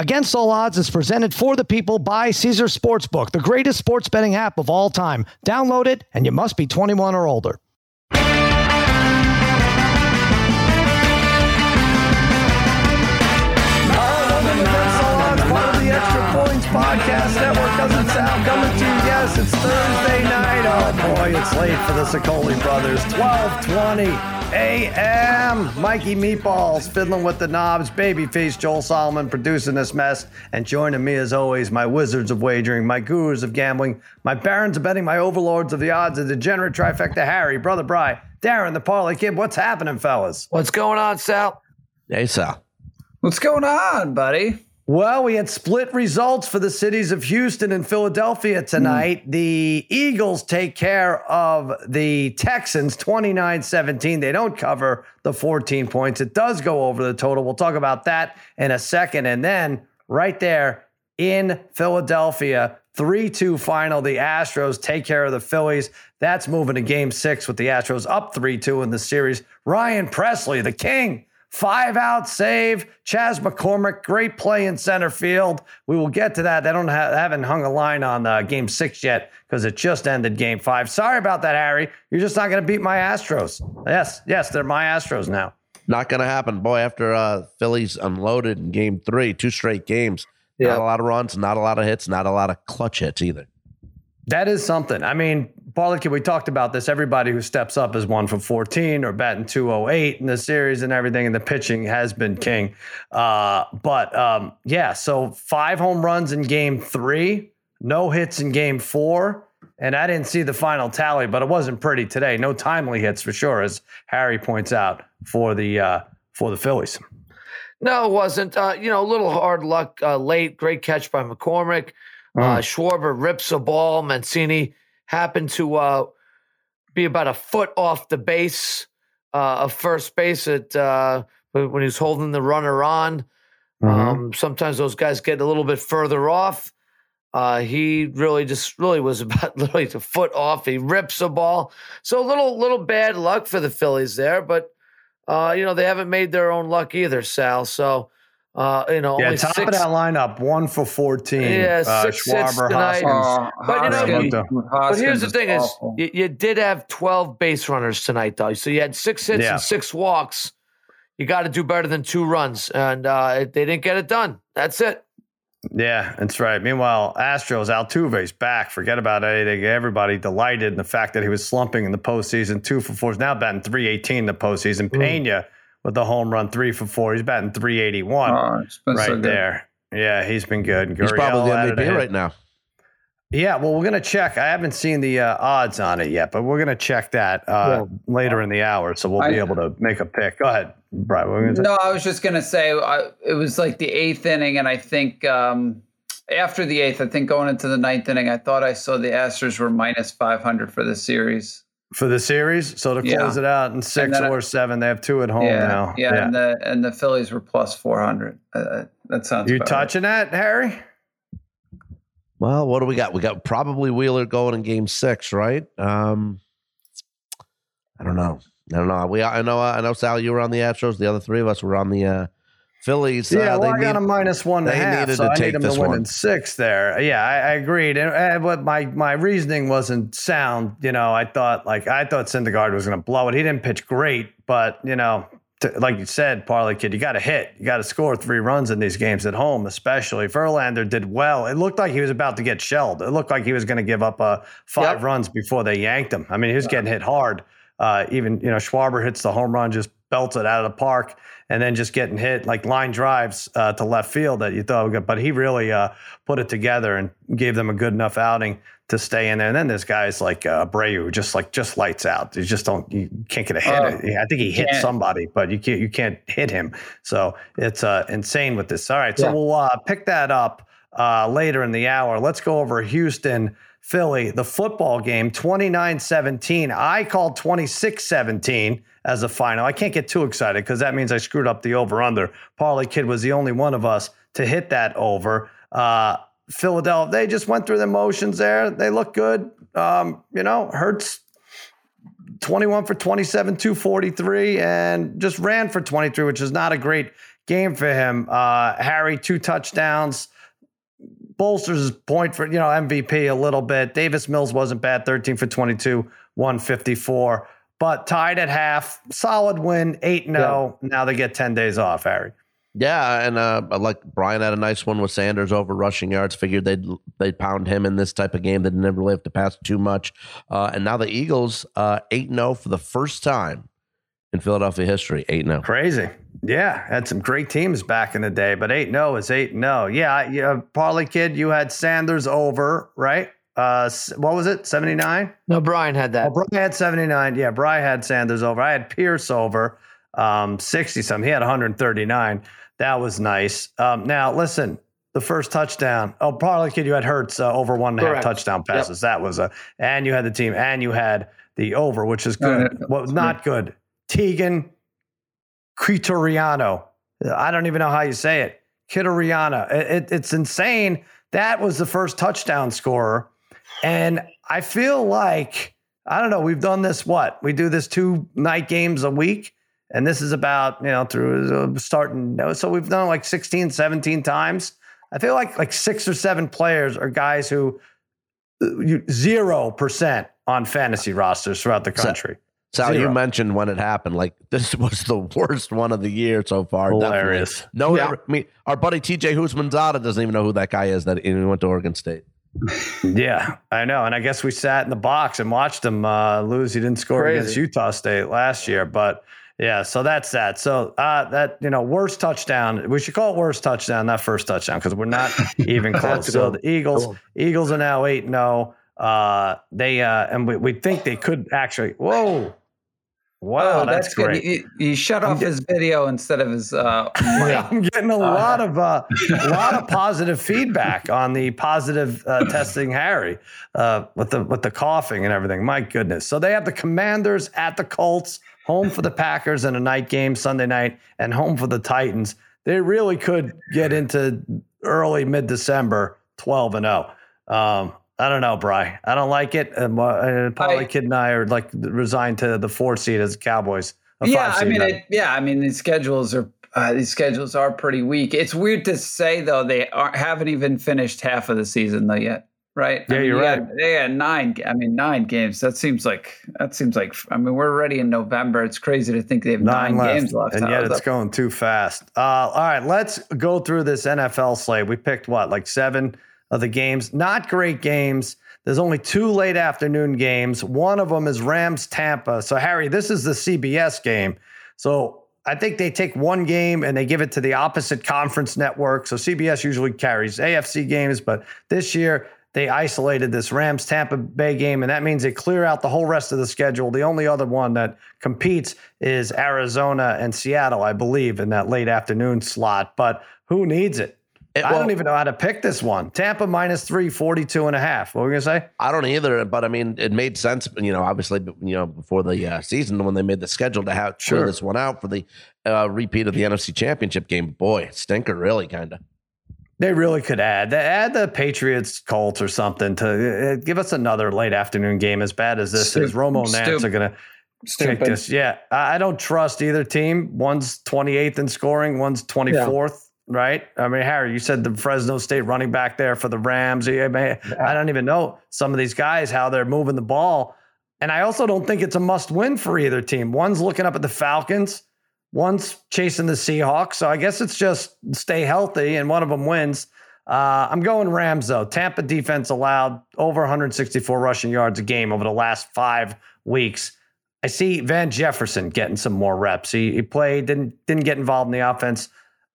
Against All Odds is presented for the people by Caesar Sportsbook, the greatest sports betting app of all time. Download it, and you must be 21 or older. Podcast Network doesn't sound coming to you. Yes, it's Thursday night. Oh boy, it's late for the Sicoli brothers. 1220 a.m. Mikey Meatballs fiddling with the knobs. Babyface Joel Solomon producing this mess. And joining me as always, my wizards of wagering, my gurus of gambling, my barons of betting, my overlords of the odds, the degenerate trifecta Harry, Brother Bry, Darren, the Parlay Kid. What's happening, fellas? What's going on, Sal? Hey, Sal. What's going on, buddy? Well, we had split results for the cities of Houston and Philadelphia tonight. Mm. The Eagles take care of the Texans 29 17. They don't cover the 14 points. It does go over the total. We'll talk about that in a second. And then right there in Philadelphia, 3 2 final. The Astros take care of the Phillies. That's moving to game six with the Astros up 3 2 in the series. Ryan Pressly, the king Five out save. Chas McCormick, great play in center field. We will get to that. They don't have, haven't hung a line on uh, game six yet because it just ended game five. Sorry about that, Harry. You're just not going to beat my Astros. Yes, yes, they're my Astros now. Not going to happen, boy. After uh, Phillies unloaded in game three, two straight games. Not a lot of runs, not a lot of hits, not a lot of clutch hits either. That is something. I mean, Barlick, we talked about this. Everybody who steps up is one for 14 or batting 208 in the series and everything, and the pitching has been king. Uh, but um, yeah, so five home runs in game three, no hits in game four. And I didn't see the final tally, but it wasn't pretty today. No timely hits for sure, as Harry points out for the uh, for the Phillies. No, it wasn't. Uh, you know, a little hard luck uh, late. Great catch by McCormick. Uh, mm. Schwarber rips a ball. Mancini happened to uh, be about a foot off the base uh, of first base at uh, when he was holding the runner on. Mm-hmm. Um, sometimes those guys get a little bit further off. Uh, he really just really was about literally a foot off. He rips a ball, so a little little bad luck for the Phillies there. But uh, you know they haven't made their own luck either, Sal. So uh, you know, yeah, top six, of that lineup, one for fourteen. Yeah, uh, six Schwarber, Hoskins. Uh, but you know, you, but here's the thing: is, is you, you, did have twelve base runners tonight, though. So you had six hits yeah. and six walks. You got to do better than two runs, and uh, they didn't get it done. That's it. Yeah, that's right. Meanwhile, Astros Altuve's back. Forget about anything. Everybody delighted in the fact that he was slumping in the postseason. Two for four. He's now batting three eighteen in the postseason. Mm. Pena with the home run, three for four. He's batting 381 oh, right so there. Yeah, he's been good. He's probably the MVP right now. Yeah, well, we're gonna check. I haven't seen the uh, odds on it yet, but we're gonna check that uh, yeah. later in the hour, so we'll be able to make a pick. Go ahead, Brian. No, I was just gonna say I, it was like the eighth inning, and I think um, after the eighth, I think going into the ninth inning, I thought I saw the Astros were minus five hundred for the series for the series. So to close yeah. it out in six or seven, they have two at home yeah, now. Yeah, yeah, and the and the Phillies were plus four hundred. Uh, that sounds. You touching right. that, Harry? Well, what do we got? We got probably Wheeler going in Game Six, right? Um, I don't know. I don't know. We I know I know Sal. You were on the Astros. The other three of us were on the uh, Phillies. Yeah, uh, well, I need, got a minus one a half, so I need them to win one. in six there. Yeah, I, I agreed. And, and what my my reasoning wasn't sound. You know, I thought like I thought Syndergaard was going to blow it. He didn't pitch great, but you know, to, like you said, Parlay Kid, you got to hit. You got to score three runs in these games at home, especially. Verlander did well. It looked like he was about to get shelled. It looked like he was going to give up uh, five yep. runs before they yanked him. I mean, he was getting hit hard. Uh, even you know, Schwarber hits the home run, just belts it out of the park and then just getting hit like line drives uh, to left field that you thought, good. but he really uh, put it together and gave them a good enough outing to stay in there. And then there's guys like uh, Abreu who just like just lights out. You just don't you can't get a hit. Oh, I think he hit yeah. somebody, but you can't you can't hit him. So it's uh, insane with this. All right, so yeah. we'll uh, pick that up uh, later in the hour. Let's go over Houston. Philly, the football game, 29 17. I called 26 17 as a final. I can't get too excited because that means I screwed up the over under. Parlay Kid was the only one of us to hit that over. Uh, Philadelphia, they just went through the motions there. They look good. Um, you know, Hurts 21 for 27, 243, and just ran for 23, which is not a great game for him. Uh, Harry, two touchdowns. Bolsters his point for, you know, MVP a little bit. Davis Mills wasn't bad, 13 for 22, 154, but tied at half. Solid win, 8 0. Now they get 10 days off, Harry. Yeah, and uh, like Brian had a nice one with Sanders over rushing yards. Figured they'd they'd pound him in this type of game. They didn't really have to pass too much. Uh, and now the Eagles uh, eight uh, zero for the first time in Philadelphia history. Eight zero. Crazy. Yeah, had some great teams back in the day, but eight zero is eight zero. Yeah, yeah. Parlay kid, you had Sanders over, right? Uh, what was it? Seventy nine. No, Brian had that. Oh, Brian had seventy nine. Yeah, Brian had Sanders over. I had Pierce over um, 60 something. He had 139. That was nice. Um, now, listen, the first touchdown. Oh, Parlay kid, you had Hurts uh, over one and a half touchdown passes. Yep. That was a, and you had the team, and you had the over, which is good. Uh, what was not good? Teagan Quitoriano. I don't even know how you say it. Quitoriano. It, it, it's insane. That was the first touchdown scorer. And I feel like, I don't know, we've done this what? We do this two night games a week and this is about you know through uh, starting so we've done like 16 17 times i feel like like six or seven players are guys who uh, zero percent on fantasy rosters throughout the country so, Sal, you mentioned when it happened, like this was the worst one of the year so far. Hilarious. Definitely. No, yeah. I mean, our buddy TJ Houshmandzadeh doesn't even know who that guy is that he went to Oregon State. Yeah, I know. And I guess we sat in the box and watched him uh, lose. He didn't score Crazy. against Utah State last year, but yeah, so that's that. So uh, that you know, worst touchdown. We should call it worst touchdown, not first touchdown, because we're not even close. so the Eagles, cool. Eagles are now eight zero. Oh. Uh, they uh, and we, we think they could actually. Whoa, Wow, oh, that's, that's great. He, he shut off his video instead of his. Uh, yeah, I'm getting a uh, lot of uh, a lot of positive feedback on the positive uh, testing Harry uh, with the with the coughing and everything. My goodness! So they have the Commanders at the Colts, home for the Packers in a night game Sunday night, and home for the Titans. They really could get into early mid December, twelve and zero. Oh. Um, I don't know, Bry. I don't like it. And, uh, Parlay Kid and I are like resigned to the four seed as Cowboys. Yeah, I mean, it, yeah, I mean, these schedules are uh, these schedules are pretty weak. It's weird to say though they are, haven't even finished half of the season though yet, right? Yeah, I mean, you're right. They had nine. I mean, nine games. That seems like that seems like. I mean, we're already in November. It's crazy to think they have nine, nine left, games left, and yet it's up? going too fast. Uh, all right, let's go through this NFL slate. We picked what, like seven of the games. Not great games. There's only two late afternoon games. One of them is Rams Tampa. So, Harry, this is the CBS game. So, I think they take one game and they give it to the opposite conference network. So, CBS usually carries AFC games, but this year they isolated this Rams Tampa Bay game, and that means they clear out the whole rest of the schedule. The only other one that competes is Arizona and Seattle, I believe, in that late afternoon slot. But who needs it? It, I don't even know how to pick this one. Tampa minus three, 42 and a half. What were we going to say? I don't either, but I mean, it made sense, you know, obviously, you know, before the uh, season when they made the schedule to have sure. this one out for the uh, repeat of the NFC championship game. Boy, stinker, really, kind of. They really could add add the Patriots Colts or something to uh, give us another late afternoon game as bad as this is. Romo and Nantz are going to take this. Yeah, I don't trust either team. One's 28th in scoring, one's 24th right? I mean, Harry, you said the Fresno State running back there for the Rams. I, mean, I don't even know some of these guys how they're moving the ball. And I also don't think it's a must win for either team. One's looking up at the Falcons, one's chasing the Seahawks. So I guess it's just stay healthy and one of them wins. Uh, I'm going Rams though. Tampa defense allowed over 164 rushing yards a game over the last five weeks. I see Van Jefferson getting some more reps. He, he played, didn't didn't get involved in the offense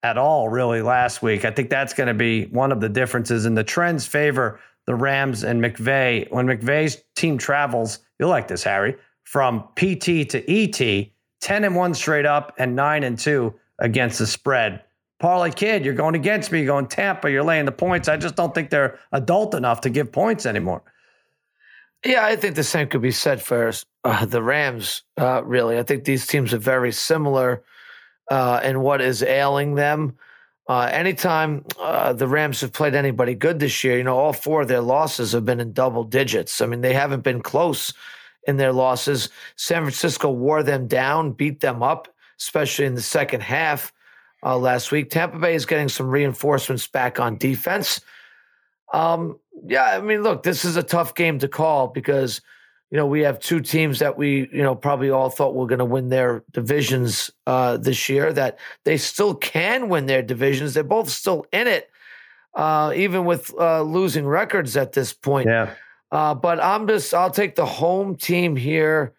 at all really last week. I think that's going to be one of the differences. And the trends favor the Rams and McVay. When McVay's team travels, you'll like this, Harry, from PT to ET, 10 and 1 straight up and 9 and 2 against the spread. Parlay kid, you're going against me. You're going Tampa. You're laying the points. I just don't think they're adult enough to give points anymore. Yeah, I think the same could be said for uh, the Rams. Uh, really, I think these teams are very similar uh, and what is ailing them. Uh, anytime uh, the Rams have played anybody good this year, you know, all four of their losses have been in double digits. I mean, they haven't been close in their losses. San Francisco wore them down, beat them up, especially in the second half. uh, last week. Tampa Bay is getting some reinforcements back on defense. Um, yeah, I mean, look, this is a tough game to call because you know we have two teams that we you know probably all thought were going to win their divisions uh, this year. That they still can win their divisions. They're both still in it, uh, even with uh, losing records at this point. Yeah. Uh, but I'm just I'll take the home team here.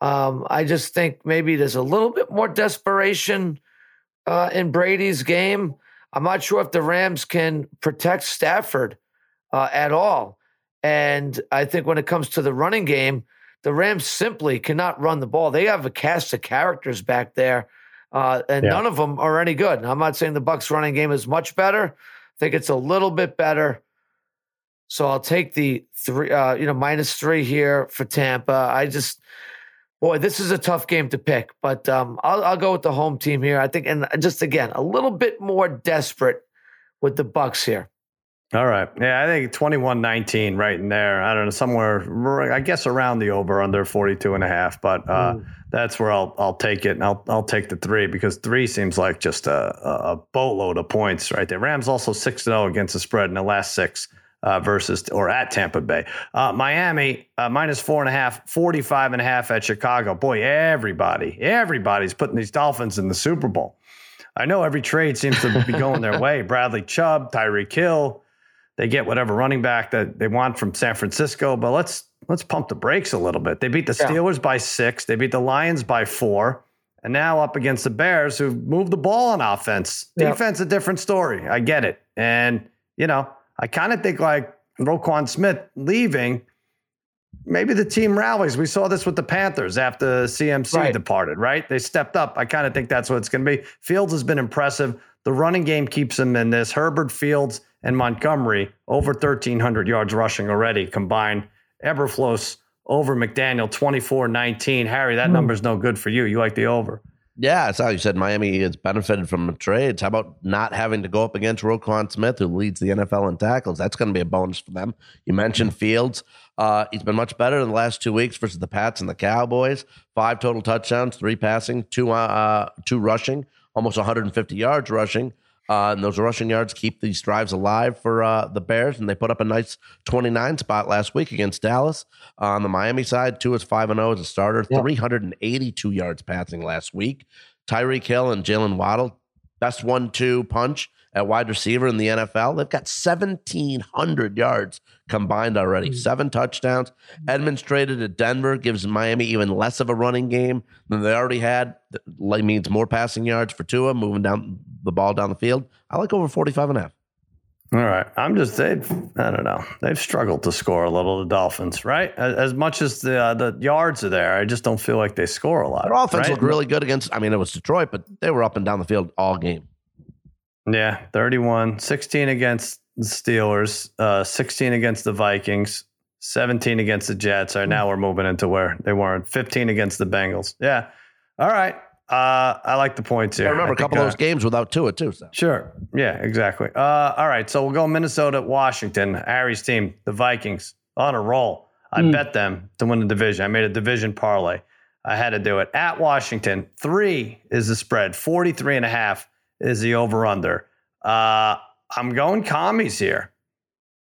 Um, I just think maybe there's a little bit more desperation uh, in Brady's game. I'm not sure if the Rams can protect Stafford uh, at all. And I think when it comes to the running game, the Rams simply cannot run the ball. They have a cast of characters back there, uh, and yeah. none of them are any good. I'm not saying the Bucks running game is much better. I think it's a little bit better. So I'll take the three, uh, you know, minus three here for Tampa. I just, boy, this is a tough game to pick, but um, I'll, I'll go with the home team here. I think, and just again, a little bit more desperate with the Bucks here. All right. Yeah, I think 21 19 right in there. I don't know, somewhere, I guess around the over under 42 and a half, but uh, mm. that's where I'll I'll take it. And I'll, I'll take the three because three seems like just a, a boatload of points right there. Rams also 6 0 against the spread in the last six. Uh, versus or at Tampa Bay. Uh, Miami uh, minus four and a half, 45 and a half at Chicago. Boy, everybody, everybody's putting these Dolphins in the Super Bowl. I know every trade seems to be going their way. Bradley Chubb, Tyreek Hill, they get whatever running back that they want from San Francisco. But let's let's pump the brakes a little bit. They beat the Steelers yeah. by six. They beat the Lions by four. And now up against the Bears, who moved the ball on offense. Defense, a different story. I get it. And, you know, I kind of think like Roquan Smith leaving, maybe the team rallies. We saw this with the Panthers after CMC right. departed, right? They stepped up. I kind of think that's what it's going to be. Fields has been impressive. The running game keeps him in this. Herbert Fields and Montgomery over 1,300 yards rushing already combined. Eberflus over McDaniel 24 19. Harry, that mm. number's no good for you. You like the over. Yeah, it's how you said Miami has benefited from the trades. How about not having to go up against Roquan Smith, who leads the NFL in tackles? That's going to be a bonus for them. You mentioned Fields. Uh, he's been much better in the last two weeks versus the Pats and the Cowboys. Five total touchdowns, three passing, two uh, two rushing, almost 150 yards rushing. Uh, and those rushing yards keep these drives alive for uh, the Bears, and they put up a nice 29 spot last week against Dallas. Uh, on the Miami side, two is 5 and 0 as a starter, 382 yards passing last week. Tyreek Hill and Jalen Waddle, best one Tua punch at wide receiver in the NFL. They've got 1,700 yards combined already, mm-hmm. seven touchdowns. Edmonds traded to Denver, gives Miami even less of a running game than they already had. That means more passing yards for Tua, moving down the ball down the field. I like over 45 and a half. All right. I'm just, they've, I don't know. They've struggled to score a little, the Dolphins, right? As, as much as the uh, the yards are there, I just don't feel like they score a lot. Their offense right? looked really good against, I mean, it was Detroit, but they were up and down the field all game. Yeah, 31, 16 against the Steelers, uh, 16 against the Vikings, 17 against the Jets. All right, now we're moving into where they weren't. 15 against the Bengals. Yeah. All right. Uh, I like the points here. I remember I a couple of those uh, games without Tua too. So. Sure. Yeah, exactly. Uh, all right. So we'll go Minnesota, Washington, Harry's team, the Vikings on a roll. I mm. bet them to win the division. I made a division parlay. I had to do it at Washington. Three is the spread, 43 and a half is the over under. Uh, I'm going commies here.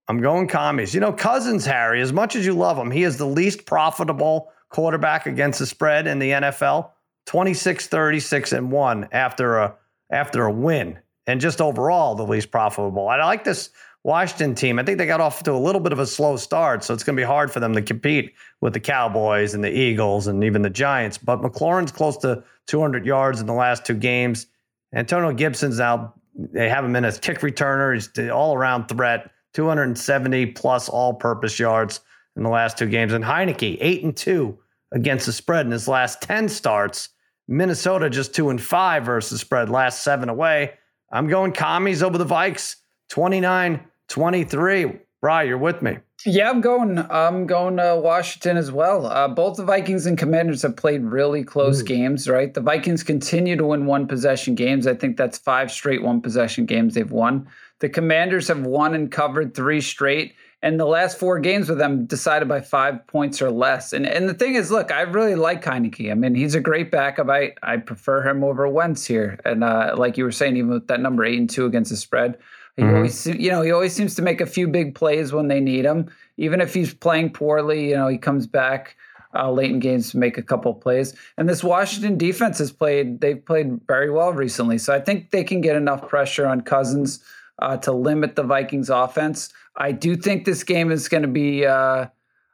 I'm going commies. You know, Cousins, Harry, as much as you love him, he is the least profitable quarterback against the spread in the NFL. 26, 36, and 1 after a after a win. And just overall the least profitable. I like this Washington team. I think they got off to a little bit of a slow start, so it's going to be hard for them to compete with the Cowboys and the Eagles and even the Giants. But McLaurin's close to 200 yards in the last two games. Antonio Gibson's now, they have him in as kick returner. He's the all around threat, 270 plus all purpose yards in the last two games. And Heinicke, eight and two against the spread in his last 10 starts. Minnesota just two and five versus spread, last seven away. I'm going commies over the Vikes, 29 23. Bry, you're with me. Yeah, I'm going. I'm going to Washington as well. Uh, both the Vikings and Commanders have played really close Ooh. games, right? The Vikings continue to win one possession games. I think that's five straight one possession games they've won. The Commanders have won and covered three straight, and the last four games with them decided by five points or less. And and the thing is, look, I really like Heinicke. I mean, he's a great backup. I I prefer him over Wentz here. And uh, like you were saying, even with that number eight and two against the spread, he mm-hmm. always you know he always seems to make a few big plays when they need him. Even if he's playing poorly, you know he comes back. Uh, late in games to make a couple plays. And this Washington defense has played, they've played very well recently. So I think they can get enough pressure on Cousins uh, to limit the Vikings offense. I do think this game is going to be. Uh,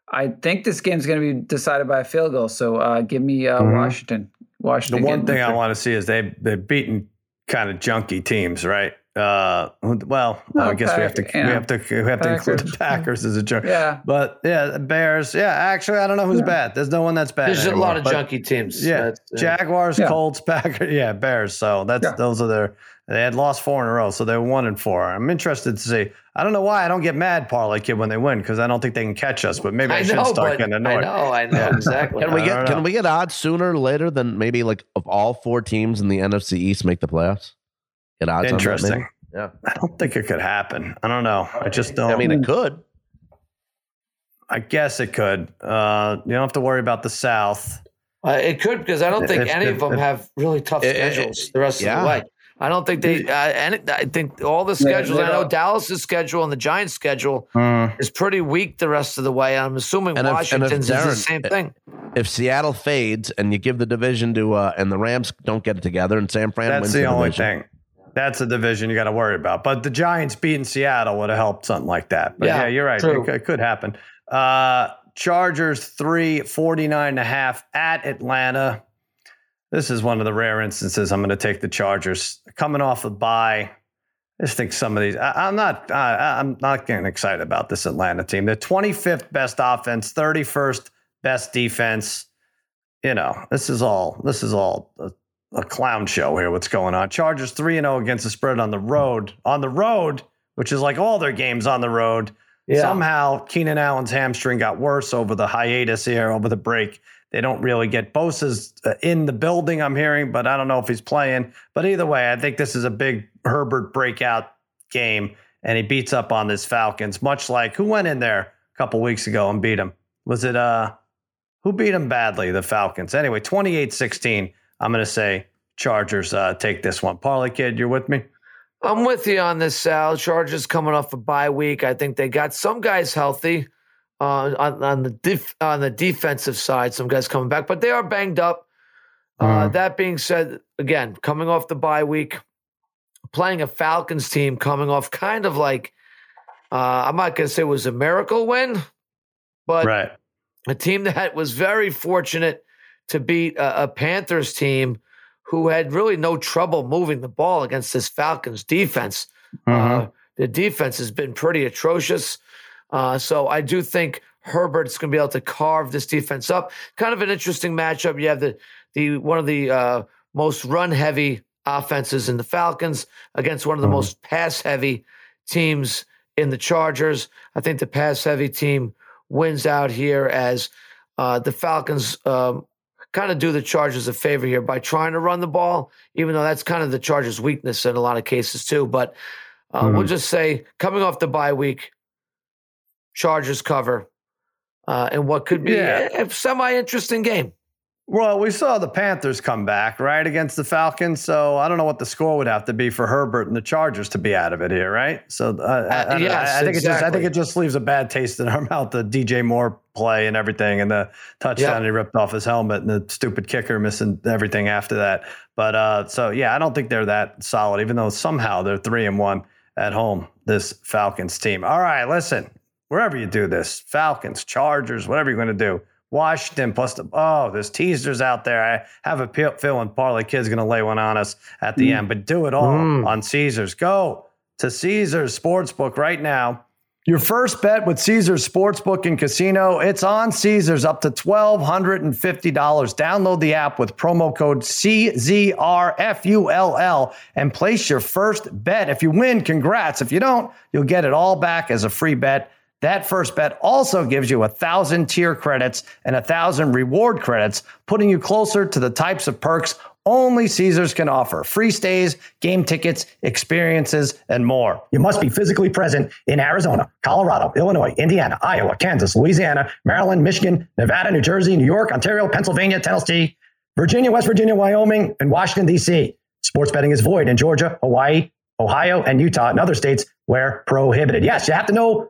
I think this game is going to be decided by a field goal. So uh, give me uh, mm-hmm. Washington. Washington. The one thing I want to see is they they've beaten kind of junky teams, right? Uh, well, I guess Pack, we have to we have to we have Packers. to include the Packers as a joke. Yeah, but yeah, Bears. Yeah, actually, I don't know who's yeah. bad. There's no one that's bad. There's anymore, a lot of junky teams. Yeah, Jaguars, yeah. Colts, Packers. Yeah, Bears. So that's yeah. those are their they had lost four in a row, so they're one and four. I'm interested to see. I don't know why I don't get mad, Parlay Kid, when they win because I don't think they can catch us. But maybe I, I should know, start getting annoyed. I know, I know yeah. exactly. can we get can we get odds sooner or later than maybe like of all four teams in the NFC East make the playoffs? Get odds. Interesting. yeah, I don't think it could happen. I don't know. I just don't. I mean, it could. I guess it could. Uh, you don't have to worry about the South. Uh, it could because I don't think if, any if, of them if, have really tough schedules the rest yeah. of the way. I don't think they. Uh, and I think all the schedules. I know Dallas's schedule and the Giants' schedule mm. is pretty weak the rest of the way. I'm assuming and Washington's if, Darren, is the same thing. If Seattle fades and you give the division to uh, and the Rams don't get it together and San Fran that's wins the, the only division. thing. That's a division you got to worry about. But the Giants beating Seattle would have helped something like that. But yeah, yeah you're right. It, it, could happen. Uh, Chargers three, 49 and a half at Atlanta. This is one of the rare instances I'm going to take the Chargers coming off a bye. I just think some of these. I, am not. I, I'm not getting excited about this Atlanta team. They're 25th best offense, 31st best defense. You know, this is all. This is all a, clown show here. What's going on? Chargers three and zero oh against the spread on the road. On the road, which is like all their games on the road. Yeah. Somehow Keenan Allen's hamstring got worse over the hiatus here, over the break. They don't really get Bosa's uh, in the building, I'm hearing, but I don't know if he's playing. But either way, I think this is a big Herbert breakout game, and he beats up on this Falcons, much like who went in there a couple weeks ago and beat him? Was it uh who beat him badly? The Falcons. Anyway, 28-16. I'm gonna say Chargers uh, take this one. Parlay kid, you're with me? I'm with you on this, Sal. Chargers coming off a bye week. I think they got some guys healthy uh, on, on the def- on the defensive side. Some guys coming back, but they are banged up. Uh, mm. that being said, again, coming off the bye week, playing a Falcons team coming off kind of like uh, I'm not going to say it was a miracle win, but right. a team that was very fortunate to beat a, a Panthers team who had really no trouble moving the ball against this Falcons defense. Mm-hmm. Uh, the defense has been pretty atrocious. Uh, so I do think Herbert's going to be able to carve this defense up. Kind of an interesting matchup. You have the the one of the uh, most run heavy offenses in the Falcons against one of the mm-hmm. most pass heavy teams in the Chargers. I think the pass heavy team wins out here as uh, the Falcons um, kind of do the Chargers a favor here by trying to run the ball, even though that's kind of the Chargers' weakness in a lot of cases too. But uh, mm-hmm. we'll just say coming off the bye week, Chargers cover, uh, and what could be yeah. a, a semi interesting game. Well, we saw the Panthers come back, right, against the Falcons. So I don't know what the score would have to be for Herbert and the Chargers to be out of it here, right? So uh, uh, I, yes, I, I, think exactly. it just I think it just leaves a bad taste in our mouth. The DJ Moore play and everything, and the touchdown yep. he ripped off his helmet, and the stupid kicker missing everything after that. But uh, so yeah, I don't think they're that solid, even though somehow they're three and one at home. This Falcons team. All right, listen wherever you do this, Falcons, Chargers, whatever you're going to do. Washington plus the oh, there's teasers out there. I have a feeling Parlay Kid's going to lay one on us at the mm. end, but do it all mm. on Caesars. Go to Caesars Sportsbook right now. Your first bet with Caesars Sportsbook and Casino, it's on Caesars up to $1,250. Download the app with promo code CZRFULL and place your first bet. If you win, congrats. If you don't, you'll get it all back as a free bet that first bet also gives you a thousand tier credits and a thousand reward credits, putting you closer to the types of perks only Caesars can offer free stays, game tickets, experiences, and more. You must be physically present in Arizona, Colorado, Illinois, Indiana, Iowa, Kansas, Louisiana, Maryland, Michigan, Nevada, New Jersey, New York, Ontario, Pennsylvania, Tennessee, Virginia, West Virginia, Wyoming, and Washington, D.C. Sports betting is void in Georgia, Hawaii, Ohio, and Utah, and other states where prohibited. Yes, you have to know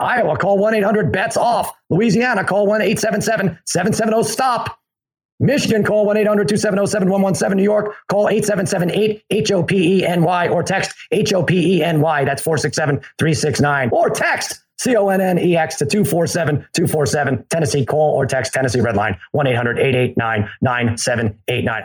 Iowa, call 1 800 bets off. Louisiana, call 1 877 770 stop. Michigan, call 1 800 270 7117. New York, call 877 8 H O P E N Y or text H O P E N Y. That's 467 369. Or text C O N N E X to 247 247. Tennessee, call or text Tennessee Red Line 1 800 889 9789.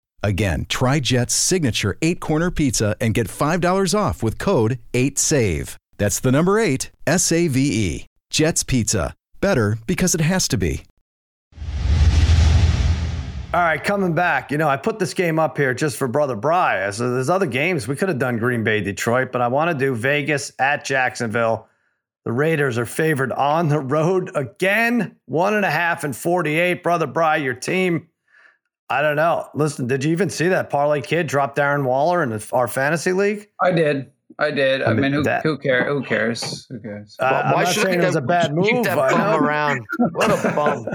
Again, try Jet's signature eight corner pizza and get $5 off with code 8SAVE. That's the number eight, S A V E. Jet's Pizza. Better because it has to be. All right, coming back. You know, I put this game up here just for Brother Bry. So there's other games. We could have done Green Bay, Detroit, but I want to do Vegas at Jacksonville. The Raiders are favored on the road again, one and a half and 48. Brother Bry, your team I don't know. Listen, did you even see that parlay kid drop Darren Waller in our fantasy league? I did. I did. I, I mean, mean, who, that, who, care, who cares? Who cares? Uh, I'm not saying it was a bad move. Keep that bum around. What a bum.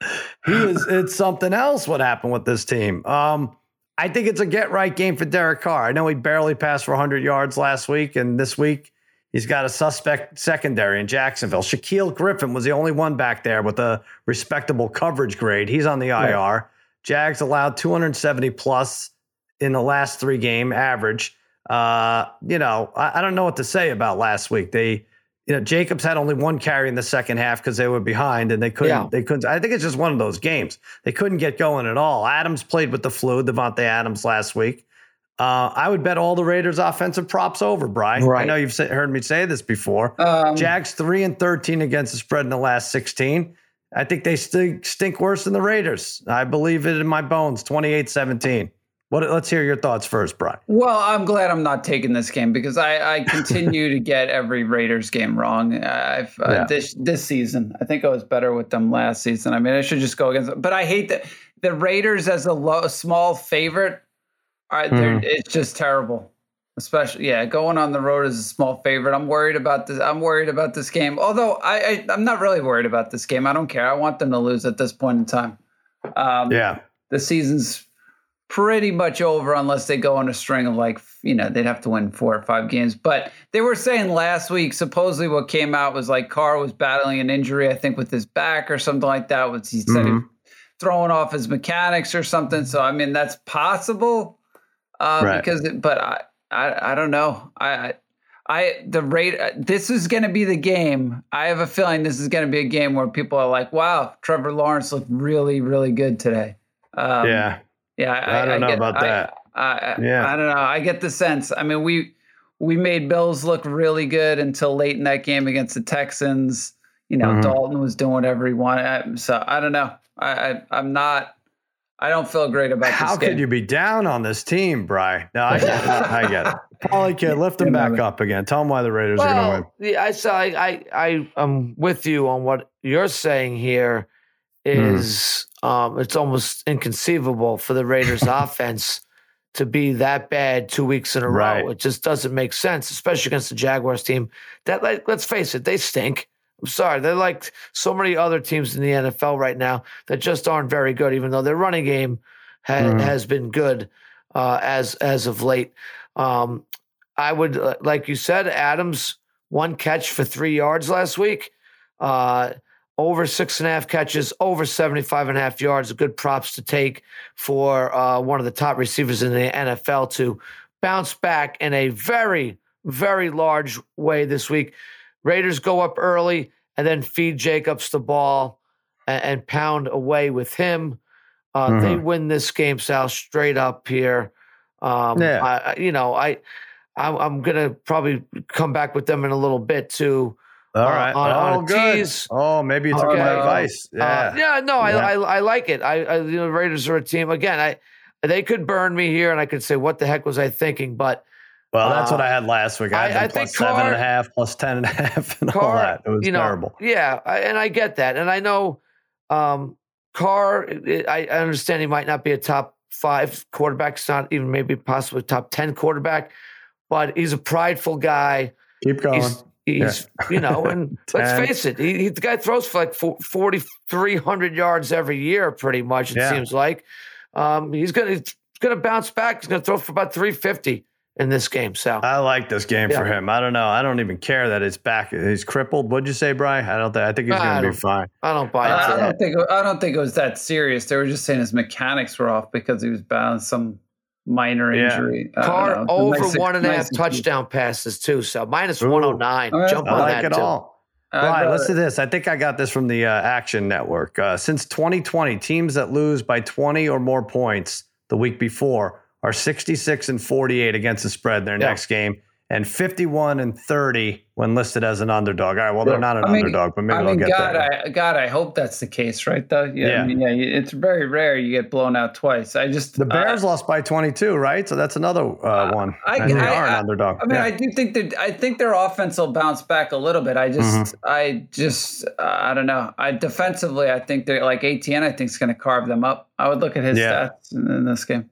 he is. It's something else. What happened with this team? Um, I think it's a get right game for Derek Carr. I know he barely passed for 100 yards last week, and this week he's got a suspect secondary in Jacksonville. Shaquill Griffin was the only one back there with a respectable coverage grade. He's on the IR. Right. Jags allowed 270 plus in the last three game average. Uh, you know, I, I, don't know what to say about last week. They, you know, Jacobs had only one carry in the second half because they were behind and they couldn't. Yeah. They couldn't. I think it's just one of those games. They couldn't get going at all. Adams played with the flu. Davante Adams last week. Uh, I would bet all the Raiders' offensive props over, Brian. Right. I know you've heard me say this before. Um, Jags three and thirteen against the spread in the last sixteen. I think they stink, stink worse than the Raiders. I believe it in my bones, 28 17. What, let's hear your thoughts first, Brian. Well, I'm glad I'm not taking this game because I, I continue to get every Raiders game wrong. I've uh, yeah. this this season. I think I was better with them last season. I mean, I should just go against them. But I hate that the Raiders as a low, small favorite. Are, mm. It's just terrible especially yeah going on the road is a small favorite. I'm worried about this i'm worried about this game. Although I, I am not really worried about this game. I don't care. I want them to lose at this point in time. Um, yeah. the season's pretty much over unless they go on a string of like you know they'd have to win four or five games. But they were saying last week supposedly what came out was like carr was battling an injury i think with his back or something like that was he said mm-hmm. he throwing off his mechanics or something. So i mean that's possible uh, right. because it, but i I I don't know. I I the rate. This is going to be the game. I have a feeling this is going to be a game where people are like, "Wow, Trevor Lawrence looked really really good today." Um, yeah, yeah. I, I don't I know get, about that. I, yeah, I don't know. I get the sense. I mean, we we made Bills look really good until late in that game against the Texans. You know, mm-hmm. Dalton was doing whatever he wanted. So I don't know. I, I I'm not I don't feel great about. How could you be down on this team, Bry? No, I get it. I get it. Parlay kid, lift them back up again. Tell them why the Raiders well, are going to win. I, so I, I, I, am with you on what you're saying here. Is mm. um, it's almost inconceivable for the Raiders' offense to be that bad two weeks in a right. row. It just doesn't make sense, especially against the Jaguars team. That, like, let's face it, they stink. I'm sorry. They're like so many other teams in the NFL right now that just aren't very good, even though their running game ha- mm. has been good uh, as as of late. Um, I would, uh, like you said, Adams one catch for three yards last week. Uh, over six and a half catches, over 75 and a half yards. Good props to take for uh, one of the top receivers in the NFL to bounce back in a very, very large way this week. Raiders go up early and then feed Jacobs the ball and, and pound away with him. Uh, mm-hmm. They win this game, Sal, straight up here. Um, yeah. I, you know, I, I'm, I'm gonna probably come back with them in a little bit too. All uh, right. On, oh, on good. Tease. Oh, maybe you took okay. my advice. Uh, yeah. Uh, yeah. No, I, yeah. I, I like it. I, I, you know, Raiders are a team. Again, I, they could burn me here, and I could say, "What the heck was I thinking?" But well, that's what I had last week. I, I, I think seven Carr, and a half, plus ten and a half, and Carr, all that. It was you know, terrible. Yeah, I, and I get that, and I know um, Carr. It, I, understand he might not be a top five quarterback. It's not even maybe possibly top ten quarterback, but he's a prideful guy. Keep going. He's, he's yeah. you know, and let's face it, he, he, the guy throws for like forty three hundred yards every year, pretty much. It yeah. seems like um, he's gonna he's gonna bounce back. He's gonna throw for about three fifty in this game. So I like this game yeah. for him. I don't know. I don't even care that his back he's crippled. What'd you say, Brian? I don't think I think he's gonna be fine. I don't buy it. I don't think I don't think it was that serious. They were just saying his mechanics were off because he was bound some minor injury. Yeah. Carr over nice, one and a half nice touchdown passes too. So minus one oh nine. Jump I on like that it too. all. Right, listen to this. I think I got this from the uh, Action Network. Uh, since 2020, teams that lose by 20 or more points the week before are 66 and 48 against the spread in their yeah. next game and 51 and 30 when listed as an underdog. All right, well, they're not an I mean, underdog, but maybe I mean, they'll get God, there. I, God, I hope that's the case, right? Though, yeah, yeah. I mean, yeah, it's very rare you get blown out twice. I just the Bears uh, lost by 22, right? So that's another uh, one. I, and they I, are an underdog. I mean, yeah. I do think that I think their offense will bounce back a little bit. I just, mm-hmm. I just, uh, I don't know. I defensively, I think they're like Etienne. I think is going to carve them up. I would look at his stats in, in this game.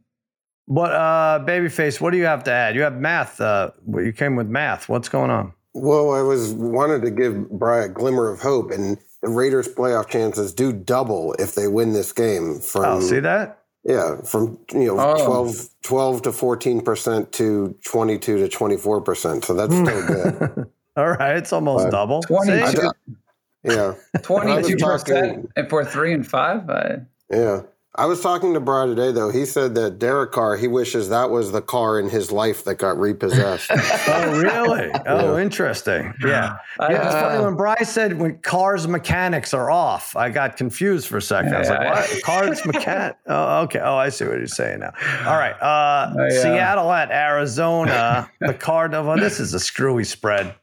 What uh babyface, what do you have to add? You have math. Uh you came with math. What's going on? Well, I was wanted to give Brian a glimmer of hope and the Raiders playoff chances do double if they win this game from I'll oh, see that? Yeah, from you know oh. 12, 12 to 14% to 22 to 24%. So that's still good. All right, it's almost but double. 22. Yeah. 22% if we're 3 and 5. I, yeah. I was talking to Brad today, though. He said that Derek Carr, he wishes that was the car in his life that got repossessed. oh, really? Oh, yeah. interesting. Yeah. Uh, yeah, it's funny when Bryce said when cars mechanics are off, I got confused for a second. Yeah, I was like, what? Cars mechanic? Oh, okay. Oh, I see what you're saying now. All right. Uh, uh, Seattle at Arizona. the Cardinals. Well, this is a screwy spread,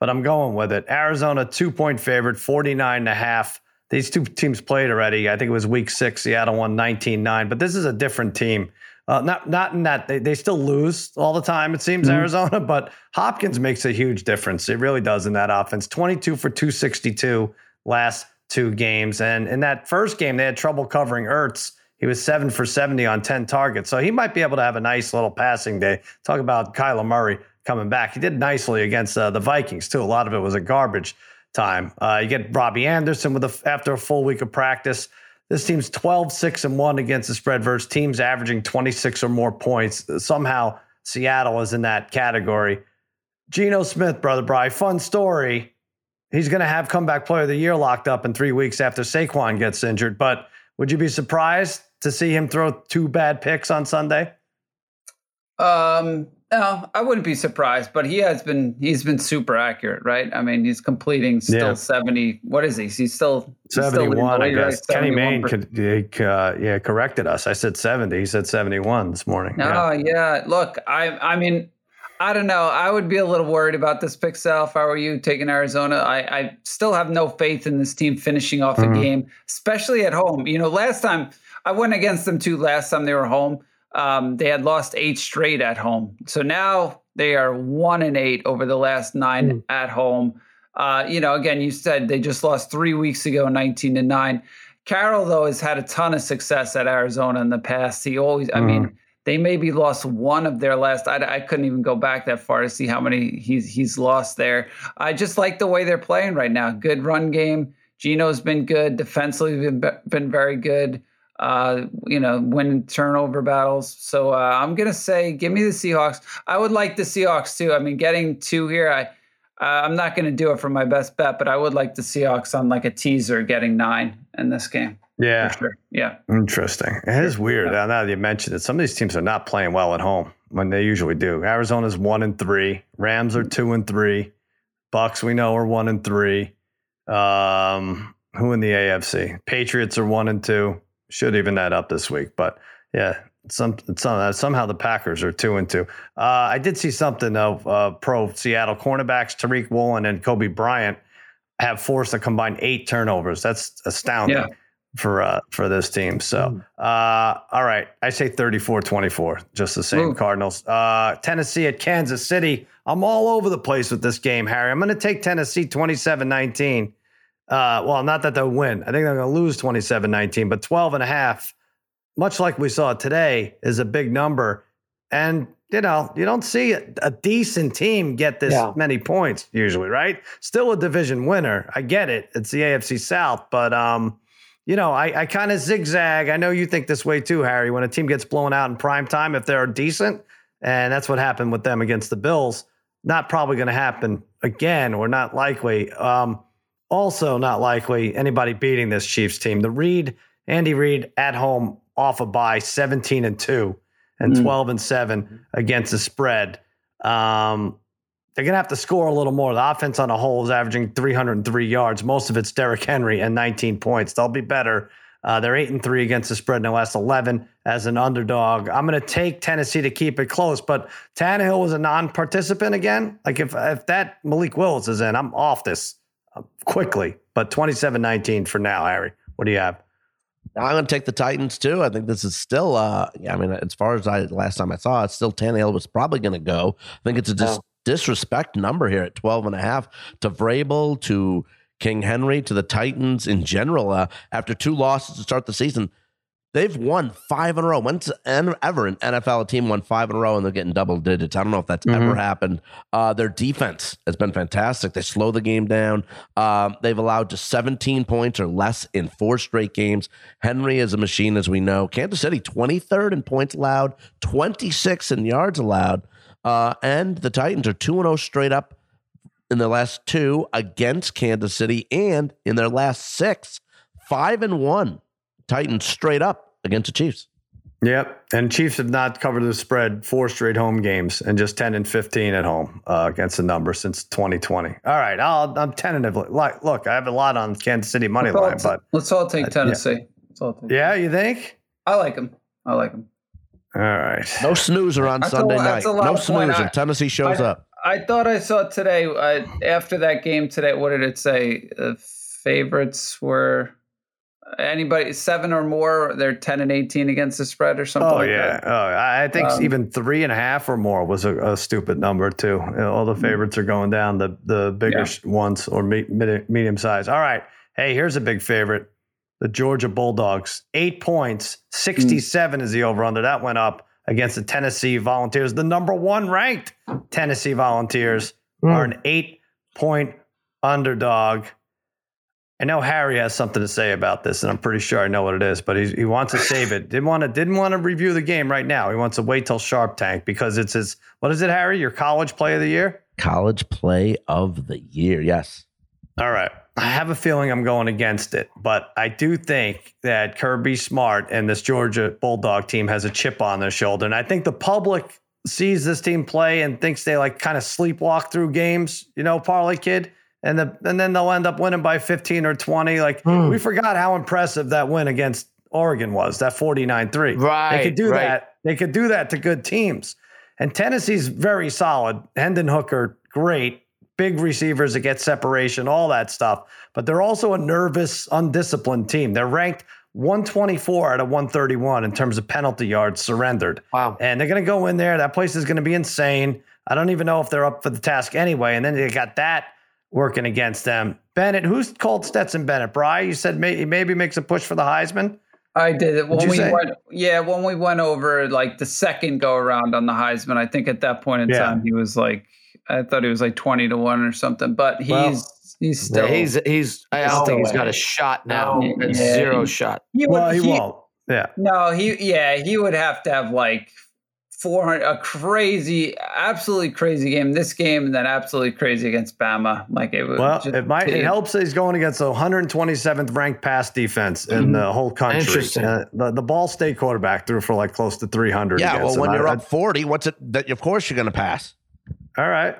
but I'm going with it. Arizona, two point favorite, 49 and a half. These two teams played already. I think it was week six. Seattle won 19 9, but this is a different team. Uh, not not in that they, they still lose all the time, it seems, mm-hmm. Arizona, but Hopkins makes a huge difference. It really does in that offense. 22 for 262 last two games. And in that first game, they had trouble covering Ertz. He was seven for 70 on 10 targets. So he might be able to have a nice little passing day. Talk about Kyler Murray coming back. He did nicely against uh, the Vikings, too. A lot of it was a garbage time. Uh, you get Robbie Anderson with a, after a full week of practice. This team's 12, 6, and 1 against the spread versus teams averaging 26 or more points. Somehow Seattle is in that category. Geno Smith, brother Bry, fun story. He's going to have comeback player of the year locked up in three weeks after Saquon gets injured. But would you be surprised to see him throw two bad picks on Sunday? Um, no, I wouldn't be surprised, but he has been he's been super accurate, right? I mean, he's completing still yeah. seventy. What is he? He's still seventy one. I guess right? Kenny Mayne could, uh, yeah corrected us. I said seventy. He said seventy one this morning. No, yeah. yeah. Look, I I mean, I don't know. I would be a little worried about this pick, Sal. If I were you taking Arizona, I, I still have no faith in this team finishing off mm-hmm. a game, especially at home. You know, last time I went against them too. Last time they were home, um, they had lost eight straight at home. So now they are one and eight over the last nine mm. at home. Uh, you know, again, you said they just lost three weeks ago, nineteen to nine. Carroll though has had a ton of success at Arizona in the past. He always, mm. I mean mm-hmm. they maybe lost one of their last. I, I, couldn't even go back that far to see how many he's he's lost there. I just like the way they're playing right now. Good run game. Geno's been good. Defensively been been very good uh, you know, win turnover battles. So uh, I'm gonna say, give me the Seahawks. I would like the Seahawks too. I mean, getting two here, I uh, I'm not gonna do it for my best bet, but I would like the Seahawks on like a teaser, getting nine in this game. Yeah, sure. Yeah, interesting. It is weird yeah. now that you mentioned it. Some of these teams are not playing well at home when they usually do. Arizona's one and three. Rams are two and three. Bucks we know are one and three. Um, who in the AFC? Patriots are one and two should even that up this week. But yeah, some, some uh, somehow the Packers are two and two. Uh, I did see something of uh, pro Seattle cornerbacks Tariq Woolen and Coby Bryant have forced a combined eight turnovers. That's astounding. Yeah. For uh, for this team, so hmm. uh, all right, I say 34-24, just the same. Ooh. Cardinals, uh, Tennessee at Kansas City. I'm all over the place with this game, Harry. I'm going to take Tennessee 27-19. Uh, well, not that they'll win. I think they're going to lose 27 19, but 12 and a half, much like we saw today, is a big number. And, you know, you don't see a, a decent team get this yeah. many points usually, right? Still a division winner. I get it. It's the AFC South, but, um, you know, I, I kind of zigzag. I know you think this way too, Harry. When a team gets blown out in prime time, if they're decent, and that's what happened with them against the Bills, not probably going to happen again or not likely. Um, also, not likely anybody beating this Chiefs team. The Reid, Andy Reid at home off a bye, 17 and 2 and mm. 12 and 7 against the spread. Um, they're going to have to score a little more. The offense on a whole is averaging 303 yards. Most of it's Derrick Henry and 19 points. They'll be better. Uh, they're eight and three against the spread in the last 11 as an underdog. I'm going to take Tennessee to keep it close, but Tannehill was a non-participant again. Like if if that Malik Willis is in, I'm off this quickly. But 27 19 for now, Harry. What do you have? I'm going to take the Titans too. I think this is still, uh, yeah, I mean, as far as I last time I saw it, still Tannehill was probably going to go. I think it's a dis- disrespect number here at 12 and a half to Vrabel, to King Henry, to the Titans in general. Uh, after two losses to start the season, They've won five in a row. When's ever an NFL team won five in a row and they're getting double digits? I don't know if that's mm-hmm. ever happened. Uh, their defense has been fantastic. They slow the game down. Um, they've allowed just 17 points or less in four straight games. Henry is a machine, as we know. Kansas City, 23rd in points allowed, 26 in yards allowed. Uh, and the Titans are 2 0 straight up in their last two against Kansas City and in their last six, 5 and 1. Titans straight up against the Chiefs. Yep. And Chiefs have not covered the spread four straight home games and just 10 and 15 at home uh, against the number since 2020. All right. I'll, I'm tentatively like, look, I have a lot on Kansas City money let's line, t- but let's all take Tennessee. Uh, yeah. All take yeah, you think? I like them. I like them. All right. No snoozer on that's Sunday a, night. No snoozer. Tennessee shows I, up. I thought I saw today, uh, after that game today, what did it say? Uh, favorites were anybody seven or more they're 10 and 18 against the spread or something oh like yeah that. oh i think um, even three and a half or more was a, a stupid number too all the favorites are going down the the bigger yeah. ones or me, medium size all right hey here's a big favorite the georgia bulldogs eight points 67 mm. is the over under that went up against the tennessee volunteers the number one ranked tennessee volunteers mm. are an eight point underdog I know Harry has something to say about this, and I'm pretty sure I know what it is. But he, he wants to save it. Didn't want to didn't want to review the game right now. He wants to wait till Sharp Tank because it's his. What is it, Harry? Your college play of the year? College play of the year. Yes. All right. I have a feeling I'm going against it, but I do think that Kirby Smart and this Georgia Bulldog team has a chip on their shoulder, and I think the public sees this team play and thinks they like kind of sleepwalk through games. You know, Parlay Kid and the and then they'll end up winning by 15 or 20. Like mm. we forgot how impressive that win against Oregon was, that 49-3. Right. They could do right. that. They could do that to good teams. And Tennessee's very solid. Hendon Hooker, great. Big receivers that get separation, all that stuff. But they're also a nervous, undisciplined team. They're ranked 124 out of 131 in terms of penalty yards surrendered. Wow. And they're going to go in there. That place is going to be insane. I don't even know if they're up for the task anyway. And then they got that working against them. Bennett, who's called Stetson Bennett? Bry, you said may, maybe makes a push for the Heisman. I did it when we say? went. Yeah, when we went over like the second go around on the Heisman, I think at that point in yeah. time he was like, I thought he was like twenty to one or something. But he's well, he's still he's he's. I don't think he's got a shot now. Oh, yeah, zero shot. He would, well, he, he won't. Yeah. No, he yeah he would have to have like 400 a crazy absolutely crazy game this game and then absolutely crazy against bama. Like it was well it might it helps that he's going against the 127th ranked pass defense in mm-hmm. the whole country. Interesting. Uh, the, the ball state quarterback threw for like close to 300 yeah well when you're I, up 40 what's it that of course you're going to pass all right.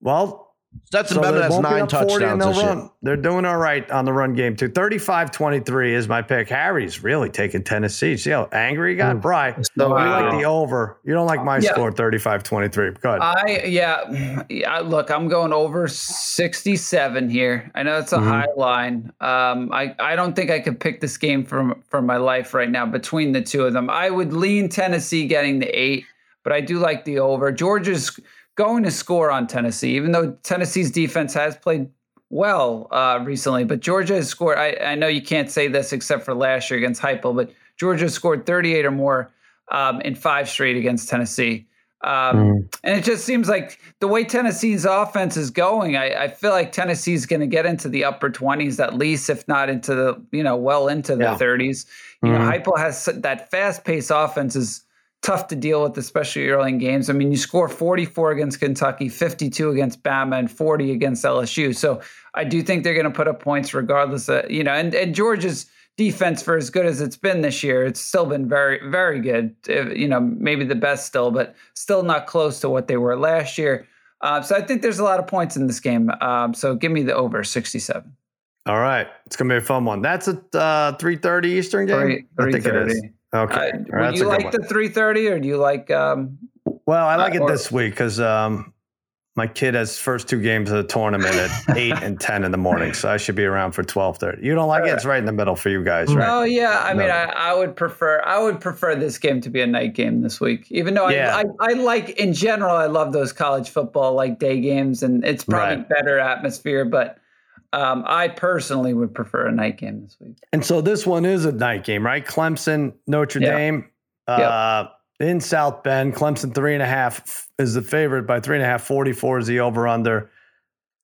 Well Stetson so Bennett has nine touchdowns. This run. They're doing all right on the run game too. 35-23 is my pick. Harry's really taking Tennessee. See how angry he got? Mm. Bry, so, you like the over. You don't like my yeah. score, 35-23. Go ahead. I yeah, yeah. Look, I'm going over 67 here. I know it's a mm-hmm. high line. Um, I, I don't think I could pick this game from from my life right now between the two of them. I would lean Tennessee getting the eight, but I do like the over. Georgia's going to score on Tennessee, even though Tennessee's defense has played well uh, recently. But Georgia has scored. I, I, know you can't say this except for last year against Heupel, but Georgia scored 38 or more um, in five straight against Tennessee. Um, mm. And it just seems like the way Tennessee's offense is going, I, I feel like Tennessee's going to get into the upper 20s at least, if not into the, you know, well into the yeah. 30s. You mm-hmm. know, Heupel has that fast paced offense is tough to deal with, especially early in games. I mean, you score 44 against Kentucky, 52 against Bama, and 40 against LSU. So I do think they're going to put up points regardless of, you know, and, and Georgia's defense for as good as it's been this year, it's still been very, very good. You know, maybe the best still, but still not close to what they were last year. Uh, so I think there's a lot of points in this game. Um, so give me the over 67. All right. It's going to be a fun one. That's a uh, 3.30 Eastern game? 3, 3 I think it is. Okay. Uh, would you like the 330 or do you like um Well, I like uh, it or, this week cuz um my kid has first two games of the tournament at 8 and 10 in the morning, so I should be around for 12:30. You don't like it? It's right in the middle for you guys, right? Oh yeah, I no. mean I, I would prefer I would prefer this game to be a night game this week. Even though yeah. I, I, I like in general I love those college football like day games and it's probably right. better atmosphere, but um, I personally would prefer a night game this week. And so this one is a night game, right? Clemson, Notre yep. Dame, uh, yep. in South Bend. Clemson three and a half is the favorite by three and a half. 44 is the over under.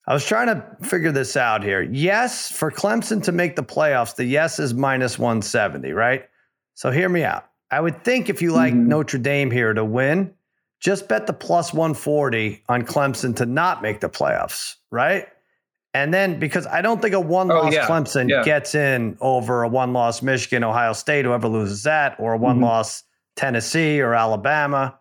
I was trying to figure this out here. Yes, for Clemson to make the playoffs, the yes is minus 170, right? So hear me out. I would think if you like mm-hmm. Notre Dame here to win, just bet the plus 140 on Clemson to not make the playoffs, right? And then because I don't think a one loss oh, yeah. Clemson yeah. gets in over a one loss Michigan, Ohio State, whoever loses that, or a one loss mm-hmm. Tennessee or Alabama.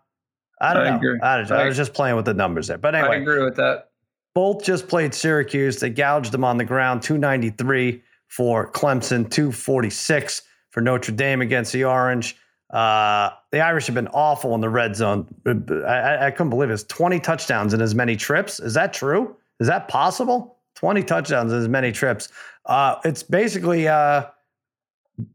I don't I know. Agree. I, don't, I, I was just playing with the numbers there. But anyway, I agree with that. Both just played Syracuse. They gouged them on the ground 293 for Clemson, 246 for Notre Dame against the Orange. Uh, the Irish have been awful in the red zone. I, I couldn't believe it. It's 20 touchdowns in as many trips. Is that true? Is that possible? 20 touchdowns in as many trips. Uh, it's basically uh,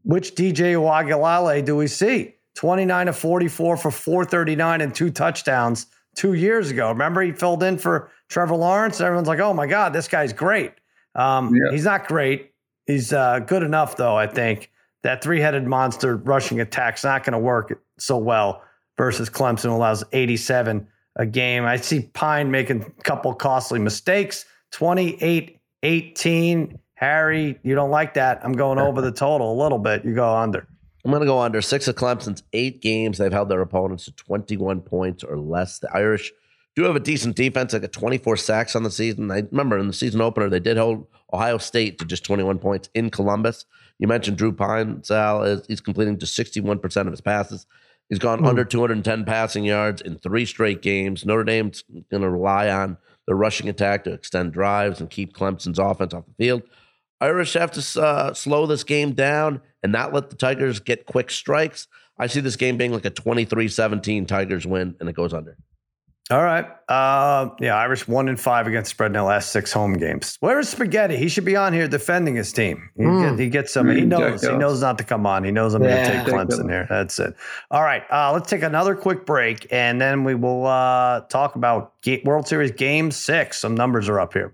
which DJ Uiagalelei do we see? 29 to 44 for 439 and two touchdowns two years ago. Remember, he filled in for Trevor Lawrence. And everyone's like, oh my God, this guy's great. Um, yeah. He's not great. He's uh, good enough, though, I think. That three headed monster rushing attack's not going to work so well versus Clemson, allows 87 a game. I see Pyne making a couple costly mistakes. 28 18. Harry, you don't like that. I'm going over the total a little bit. You go under. I'm going to go under. Six of Clemson's eight games, they've held their opponents to 21 points or less. The Irish do have a decent defense. They got 24 sacks on the season. I remember in the season opener, they did hold Ohio State to just 21 points in Columbus. You mentioned Drew Pyne, Sal, is, he's completing just 61% of his passes. He's gone mm. under 210 passing yards in three straight games. Notre Dame's going to rely on the rushing attack to extend drives and keep Clemson's offense off the field. Irish have to uh, slow this game down and not let the Tigers get quick strikes. I see this game being like a 23 17 Tigers win, and it goes under. All right. Uh, yeah, Irish one and five against spread in their last six home games. Where's Spaghetti? He should be on here defending his team. He, mm. get, he gets some. He knows. He knows not to come on. He knows I'm yeah, going to take Clemson here. That's it. All right. Uh, let's take another quick break, and then we will uh, talk about World Series Game Six. Some numbers are up here.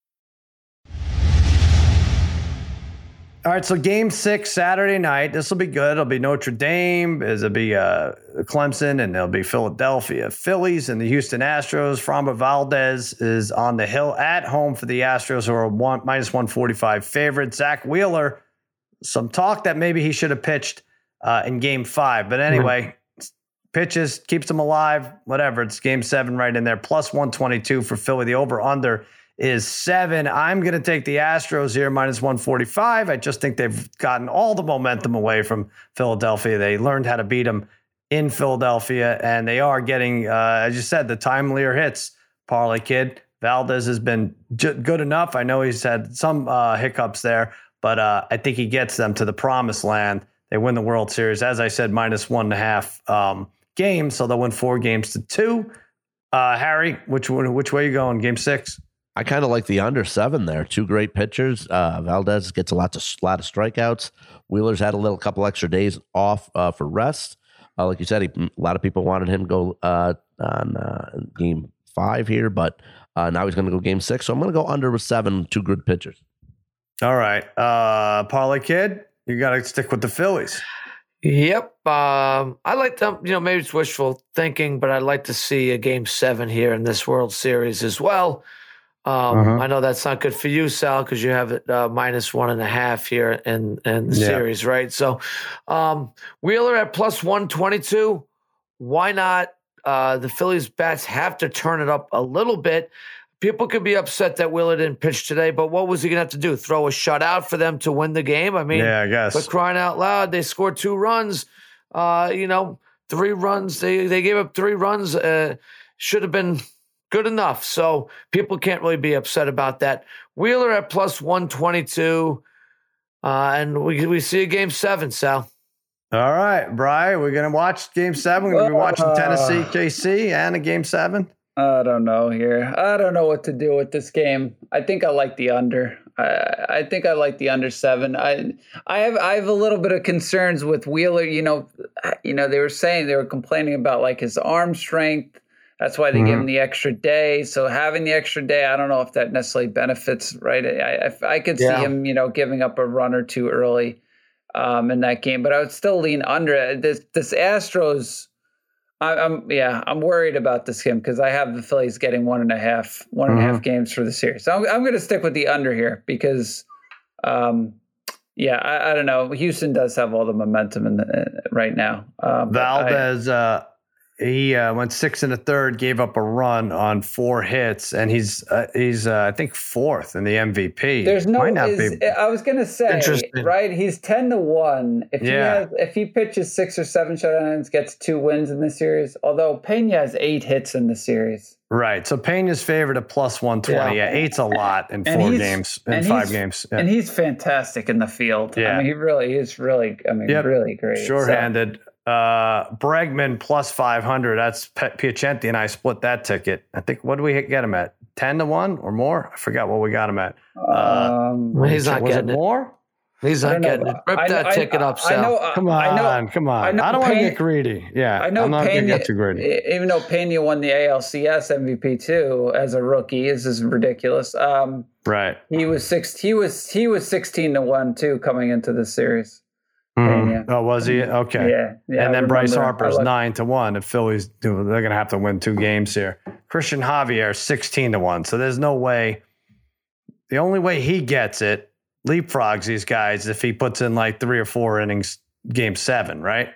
All right, so game six Saturday night. This will be good. It'll be Notre Dame. It'll be uh, Clemson, and it'll be Philadelphia Phillies and the Houston Astros. Framber Valdez is on the hill at home for the Astros, who are one minus one forty five favorite. Zach Wheeler, some talk that maybe he should have pitched uh, in Game Five, but anyway, mm-hmm. pitches keeps them alive. Whatever. It's Game Seven right in there. Plus one twenty two for Philly. The over under is seven. I'm going to take the Astros here, minus 145. I just think they've gotten all the momentum away from Philadelphia. They learned how to beat them in Philadelphia, and they are getting, uh, as you said, the timelier hits. Parlay kid Valdez has been j- good enough. I know he's had some uh, hiccups there, but uh, I think he gets them to the promised land. They win the World Series, as I said, minus one and a half um, games, so they'll win four games to two. Uh, Harry, which which way are you going? Game six. I kind of like the under seven there. Two great pitchers. Uh, Valdez gets a lot of lot of strikeouts. Wheeler's had a little couple extra days off uh, for rest. Uh, like you said, he, a lot of people wanted him to go uh, on uh, game five here, but uh, now he's going to go game six. So I'm going to go under with seven. Two good pitchers. All right, uh, Parlay Kid, you got to stick with the Phillies. Yep. Um, I like them, you know, maybe it's wishful thinking, but I'd like to see a game seven here in this World Series as well. Um, uh-huh. I know that's not good for you, Sal, because you have it uh, minus one and a half here in in the yeah. series, right? So, um, Wheeler at plus one twenty two. Why not? Uh, the Phillies bats have to turn it up a little bit. People could be upset that Wheeler didn't pitch today, but what was he going to have to do? Throw a shutout for them to win the game? I mean, yeah, I guess. But crying out loud, they scored two runs. Uh, you know, three runs. They they gave up three runs. Uh, should have been good enough. So people can't really be upset about that. Wheeler at plus 122. Uh, and we we see a game seven, Sal. All right, Brian, we're gonna watch game seven. We're gonna be watching uh, Tennessee KC and a game seven. I don't know here. I don't know what to do with this game. I think I like the under. I, I think I like the under seven. I I have I have a little bit of concerns with Wheeler. You know, you know they were saying they were complaining about like his arm strength that's why they mm-hmm. give him the extra day. So having the extra day, I don't know if that necessarily benefits. Right, I I, I could yeah. see him, you know, giving up a run or two early um, in that game, but I would still lean under this. This Astros, I, am yeah, I'm worried about this game because I have the Phillies getting one and a half, one and mm-hmm. a half mm-hmm. games for the series. So I'm I'm going to stick with the under here because. Um, yeah, I, I, don't know. Houston does have all the momentum in the, uh, right now. Um, Valdez, I, uh, he uh, went six and a third, gave up a run on four hits, and he's uh, he's uh, I think fourth in the MVP. There's no. Is, I was gonna say right. He's ten to one. If yeah. he has, if he pitches six or seven shutouts, gets two wins in the series. Although Pena has eight hits in the series. Right. So Pena's favored at plus one twenty. Yeah. yeah, eight's a lot in four games in five games. Yeah. And he's fantastic in the field. Yeah. I mean, he really is really. I mean, yep. really great. Sure-handed. So. Uh, Bregman plus 500. That's Piacenti and I split that ticket. I think, what do we get him at? 10 to 1 or more? I forgot what we got him at. Uh, um, he's not getting it more? He's not getting it. Rip that I, ticket I, up, Sal. I know, come on, know, come on. I, know I don't want to get greedy. Yeah, I know. I'm not Pena, get too greedy. Even though Pena won the ALCS MVP too as a rookie, this is ridiculous. Um, right. He was six. He was he was sixteen to one too coming into the series. Mm. Oh, was he? Okay. Yeah. yeah and then Bryce Harper's nine to one. If Phillies do, they're going to have to win two games here. Christian Javier sixteen to one. So there's no way. The only way he gets it leapfrogs these guys if he puts in like three or four innings, game seven, right?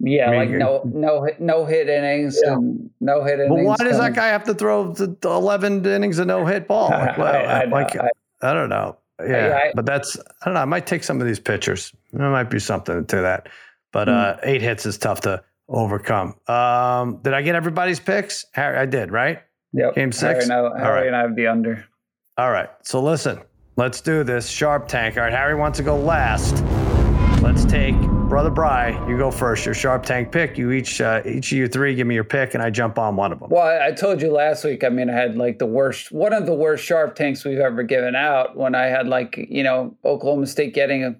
Yeah, I mean, like no no no hit innings, yeah. no hit innings. But why does that guy have to throw the, the eleven innings of no hit ball? Like, well, I, I, like, I, I, don't know. Yeah, but that's I don't know. I might take some of these pitchers. There might be something to that. But hmm. uh, eight hits is tough to overcome. Um, did I get everybody's picks? Harry, I did, right? Yep. Game six. Harry, no, Harry right. and I have the under. All right. So listen, let's do this. Sharp Tank. All right, Harry wants to go last. Let's take Brother Bry. You go first. Your Sharp Tank pick. You each, uh, each of you three, give me your pick, and I jump on one of them. Well, I told you last week. I mean, I had like the worst, one of the worst Sharp Tanks we've ever given out. When I had like, you know, Oklahoma State getting a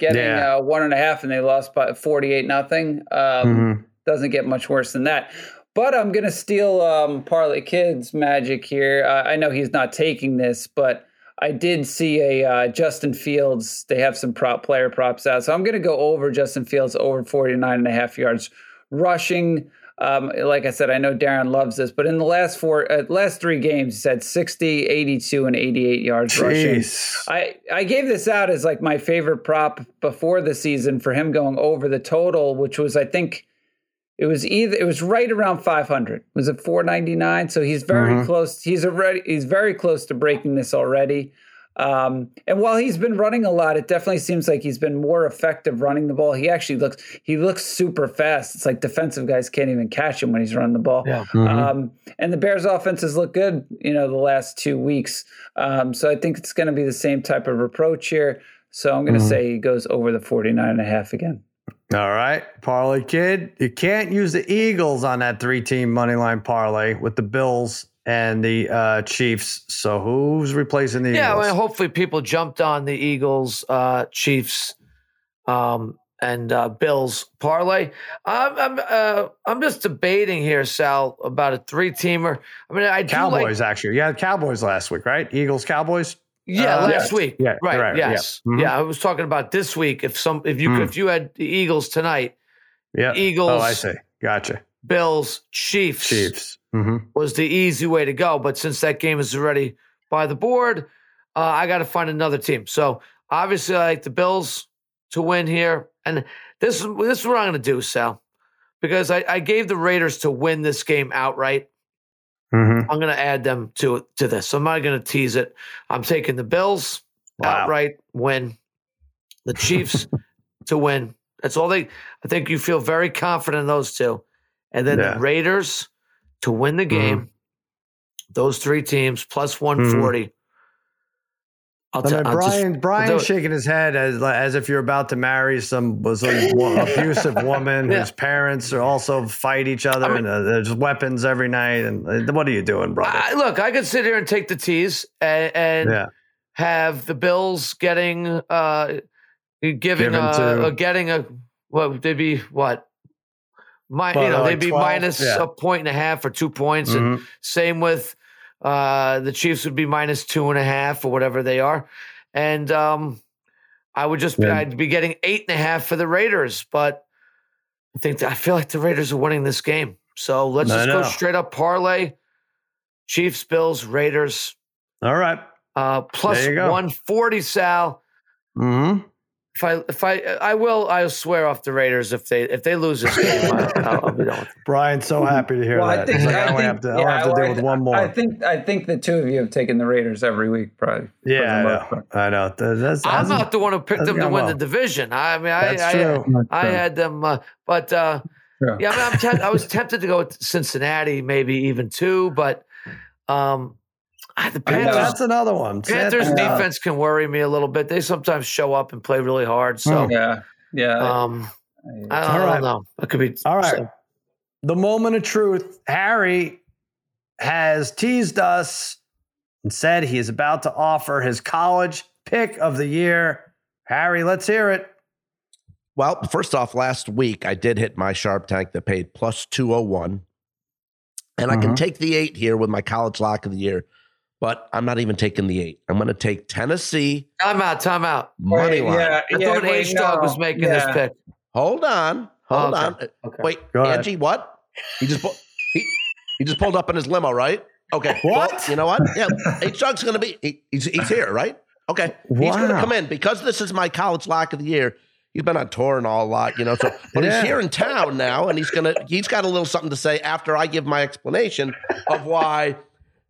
getting yeah. uh, one and a half, and they lost by forty-eight nothing. Um, mm-hmm. Doesn't get much worse than that. But I'm gonna steal um, Parlay Kid's magic here. Uh, I know he's not taking this, but I did see a uh, Justin Fields. They have some prop player props out. So I'm going to go over Justin Fields over 49 and a half yards rushing. Um, like I said, I know Darren loves this, but in the last four, uh, last three games, he said 60, 82, and 88 yards Jeez. rushing. I, I gave this out as like my favorite prop before the season for him going over the total, which was, I think, it was either it was right around 500. Was it 499? So he's very mm-hmm. close. He's already he's very close to breaking this already. Um, and while he's been running a lot, it definitely seems like he's been more effective running the ball. He actually looks he looks super fast. It's like defensive guys can't even catch him when he's running the ball. Yeah. Mm-hmm. Um, and the Bears offenses look good, you know, the last two weeks. Um, so I think it's going to be the same type of approach here. So I'm going to mm-hmm. say he goes over the 49 and a half again. All right, parlay kid. You can't use the Eagles on that three-team money line parlay with the Bills and the uh, Chiefs. So who's replacing the yeah, Eagles? Yeah, hopefully people jumped on the Eagles, uh, Chiefs, um, and uh, Bills parlay. I'm I'm uh, I'm just debating here, Sal, about a three-teamer. I mean, I Cowboys like, actually. Yeah, Cowboys last week, right? Eagles, Cowboys. Yeah, uh, last week. Yeah, right. right yes. Yeah. Mm-hmm. yeah. I was talking about this week. If some, if you, mm. if you had the Eagles tonight, yeah, Eagles. Oh, I see. Gotcha. Bills, Chiefs. Chiefs mm-hmm. was the easy way to go. But since that game is already by the board, uh, I got to find another team. So obviously, I like the Bills to win here, and this is this is what I'm going to do, Sal, because I, I gave the Raiders to win this game outright. Mm-hmm. I'm going to add them to to this. I'm not going to tease it. I'm taking the Bills wow. outright win, the Chiefs to win. That's all they. I think you feel very confident in those two, and then yeah. the Raiders to win the mm-hmm. game. Mm-hmm. Those three teams plus 140. Mm-hmm. I'll t- Brian, just, Brian's shaking his head as as if you're about to marry some some abusive woman yeah. whose parents are also fight each other I mean, and uh, there's weapons every night. And uh, what are you doing, brother? I, look, I could sit here and take the tease and, and yeah. have the Bills getting uh giving a, to, a, getting a what they'd be what my, you know, they'd be 12, minus yeah. a point and a half or two points, mm-hmm. and same with uh, the Chiefs would be minus two and a half or whatever they are, and um, I would just yeah. I'd be getting eight and a half for the Raiders, but I think I feel like the Raiders are winning this game, so let's just go straight up parlay: Chiefs, Bills, Raiders. All right, uh, plus one forty, Sal. Hmm. If I if I I will I'll swear off the Raiders if they if they lose this game I'll, I'll be done. Brian's so happy to hear well, that. I think, like, I, I think, have to, yeah, have to deal with one more. I think I think the two of you have taken the Raiders every week, probably. Yeah, I know. I know. That's, I'm not the one who picked them to win well. the division. I mean, I I, I, had them, uh, but uh, yeah, yeah I, mean, te- I was tempted to go with Cincinnati, maybe even two, but um, the Panthers, that's another one. Panthers defense can worry me a little bit. They sometimes show up and play really hard. So hmm. yeah, yeah. Um, I, I, don't know. It could be all right. So. The moment of truth. Harry has teased us and said he is about to offer his college pick of the year. Harry, let's hear it. Well, first off, last week I did hit my sharp tank that paid plus 201. And mm-hmm. I can take the eight here with my college lock of the year, but I'm not even taking the eight. I'm going to take Tennessee. Time out, time out. Money line. Yeah, I yeah, thought H Dog was making yeah. this pick. Hold on. Hold oh, okay. on. Okay. Wait, Angie, what? He just he, he just pulled up in his limo, right? Okay. What? Well, you know what? Yeah. H Dog's going to be, he, he's, he's here, right? Okay. Wow. He's going to come in because this is my college lock of the year. He's been on tour and all a lot, you know. So, but yeah. he's here in town now, and he's gonna. He's got a little something to say after I give my explanation of why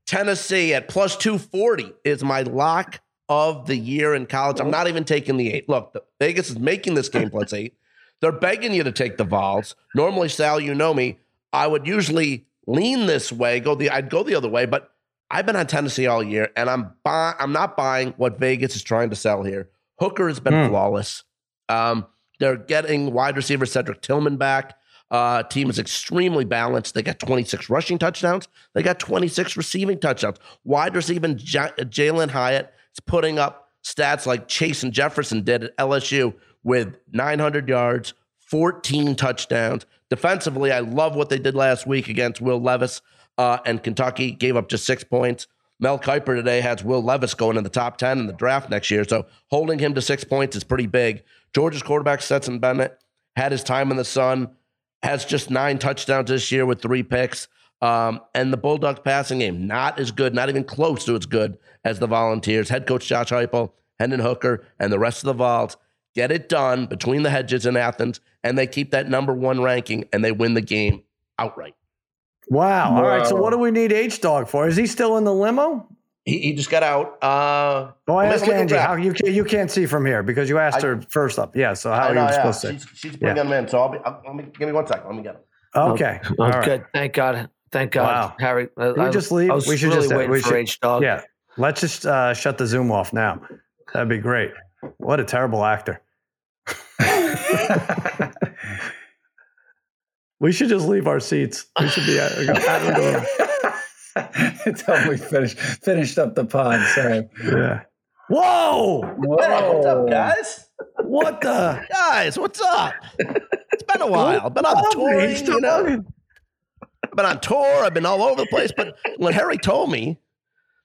Tennessee at plus two forty is my lock of the year in college. I'm not even taking the eight. Look, Vegas is making this game plus eight. They're begging you to take the Vols. Normally, Sal, you know me. I would usually lean this way, go the I'd go the other way, but I've been on Tennessee all year, and I'm buy, I'm not buying what Vegas is trying to sell here. Hooker has been mm. flawless. Um, they're getting wide receiver Cedric Tillman back. Uh, team is extremely balanced. They got 26 rushing touchdowns. They got 26 receiving touchdowns. Wide receiver J- Jalin Hyatt is putting up stats like Chase and Jefferson did at LSU with 900 yards, 14 touchdowns. Defensively, I love what they did last week against Will Levis uh, and Kentucky. Gave up just six points. Mel Kiper today has Will Levis going in the top 10 in the draft next year. So holding him to six points is pretty big. Georgia's quarterback, Stetson Bennett, had his time in the sun, has just nine touchdowns this year with three picks. Um, and the Bulldogs passing game, not as good, not even close to as good as the Volunteers. Head coach Josh Heupel, Hendon Hooker, and the rest of the Vols get it done between the hedges in Athens, and they keep that number one ranking and they win the game outright. Wow. All right. So what do we need H Dog for? Is he still in the limo? He, he just got out. Uh, oh, I asked Angie how you can't you can't see from here because you asked I, her first up. Yeah. So how are you yeah. supposed to? She's, she's bringing yeah. him in. So I'll be. I'll, let me give me one second. Let me get him. Okay. Oh, All right. good. Thank God. Thank God, wow. Harry. Can we just leave. we should really just wait we for H Dog. Yeah. Let's just uh, shut the Zoom off now. That'd be great. What a terrible actor. we should just leave our seats. We should be Out, at, until we finish finished up the pod. Sorry. Yeah. Whoa! Whoa! What's up, guys? What the guys? What's up? It's been a while. I've been on tour. You know? I've been on tour. I've been all over the place. But when Harry told me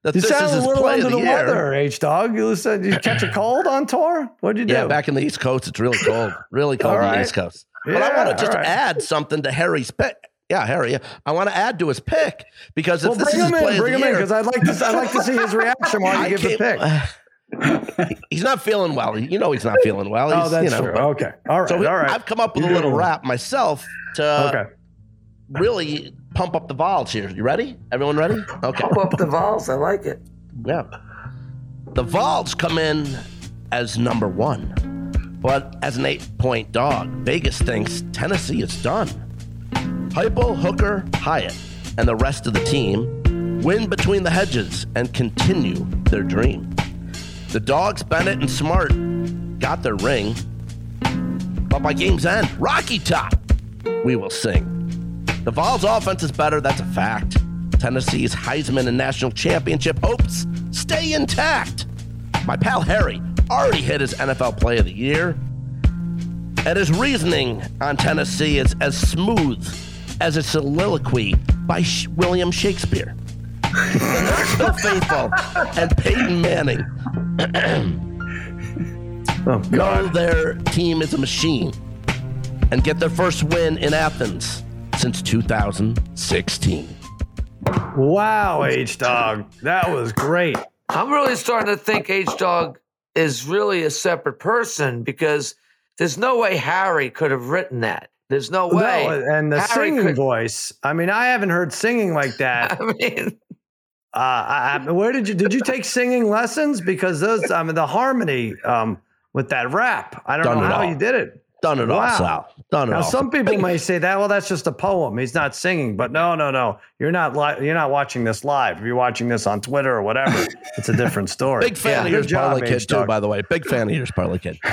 that you this is his play of the, the year, weather, H dog. You said you catch a cold on tour. What'd you do? Yeah, back in the East Coast, it's really cold. Really cold right. on the East Coast. Yeah, but I want to just right. add something to Harry's pick. Yeah, Harry. Yeah. I want to add to his pick because if well, this is his play in, bring him year, in because I'd like to. I'd like to see his reaction while you give the pick. he's not feeling well. You know he's not feeling well. Oh, he's, oh, that's you know, true. Okay, all right, so all right. I've come up with a little rap myself to okay. really pump up the Vols here. You ready? Everyone ready? Okay. Pump up the Vols. I like it. Yeah. The Vols come in as number one, but as an eight-point dog, Vegas thinks Tennessee is done. Heupel, Hooker, Hyatt, and the rest of the team win between the hedges and continue their dream. The dogs, Bennett and Smart, got their ring, but by game's end, Rocky Top, we will sing. The Vols' offense is better, that's a fact. Tennessee's Heisman and national championship hopes stay intact. My pal Harry already hit his NFL Play of the Year, and his reasoning on Tennessee is as smooth as a soliloquy by William Shakespeare. the faithful and Peyton Manning oh, God. know their team is a machine and get their first win in Athens since 2016. Wow, H Dog. That was great. I'm really starting to think H Dog is really a separate person because there's no way Harry could have written that. There's no way. No, and the Harry singing could, voice. I mean, I haven't heard singing like that. I mean, uh, I, I, where did you did you take singing lessons? Because those, I mean, the harmony um, with that rap. I don't Done know how all. you did it. Done it wow. all, Sal. Done it all. now, all. Some people may say that, well, that's just a poem. He's not singing, but no, no, no. You're not li- You're not watching this live. If you're watching this on Twitter or whatever, it's a different story. Big fan yeah, of yours, Parlay Kid, too. By the way, big fan of yours, Parlay Kid.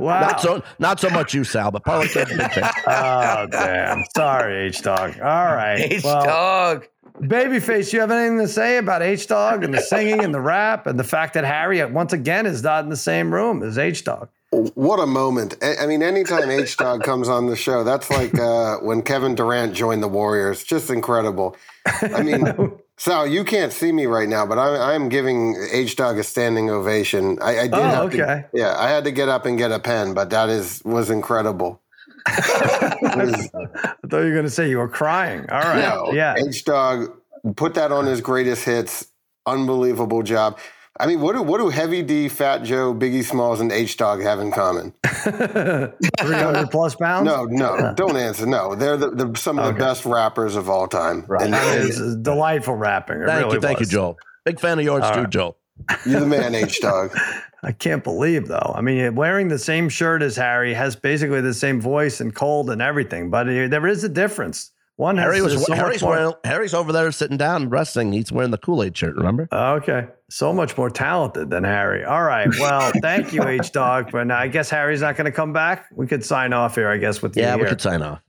wow. Not so, not so much you, Sal, but Parlay Kid, big fan. oh damn! Sorry, H Dog. All right, H Dog. Babyface, you have anything to say about H Dog and the singing and the rap and the fact that Harry once again is not in the same room as H Dog? What a moment! I mean, anytime H Dog comes on the show, that's like uh, when Kevin Durant joined the Warriors. Just incredible. I mean, Sal, you can't see me right now, but I, am giving H Dog a standing ovation. I, I did. Oh, okay. To, yeah, I had to get up and get a pen, but that is was incredible. I thought you were going to say you were crying. All right. No, yeah. H Dog put that on his greatest hits. Unbelievable job. I mean, what do what do Heavy D, Fat Joe, Biggie Smalls, and H Dog have in common? Three hundred plus pounds? No, no, don't answer. No, they're the, the, some of okay. the best rappers of all time. Right, and, it's delightful rapping. It thank really you, thank was. you, Joel. Big fan of yours all too, right. Joel. You're the man, H Dog. I can't believe though. I mean, wearing the same shirt as Harry has basically the same voice and cold and everything, but there is a difference. One Harry was so Harry's, wearing, Harry's over there sitting down resting. He's wearing the Kool Aid shirt. Remember? Okay, so much more talented than Harry. All right. Well, thank you, H Dog. But I guess Harry's not going to come back. We could sign off here. I guess with the yeah, we could sign off.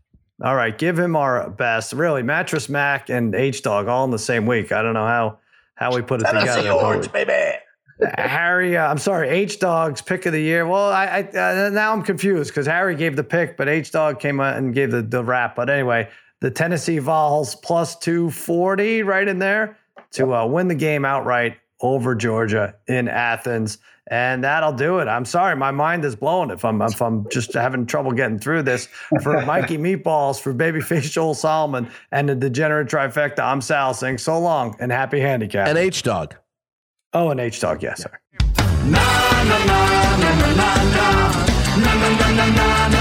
All right, give him our best. Really, Mattress Mac and H Dog all in the same week. I don't know how how we put it Tennessee together. Orange, baby. Harry, uh, I'm sorry, H Dog's pick of the year. Well, I, I uh, now I'm confused because Harry gave the pick, but H Dog came out and gave the the rap. But anyway, the Tennessee Vols plus 240 right in there to uh, win the game outright over Georgia in Athens. And that'll do it. I'm sorry, my mind is blown if I'm if I'm just having trouble getting through this. For Mikey Meatballs, for Babyface Joel Solomon, and the degenerate trifecta, I'm Sal saying so long and happy handicap. And H Dog. Oh, and H Dog, yes, sir. na na na na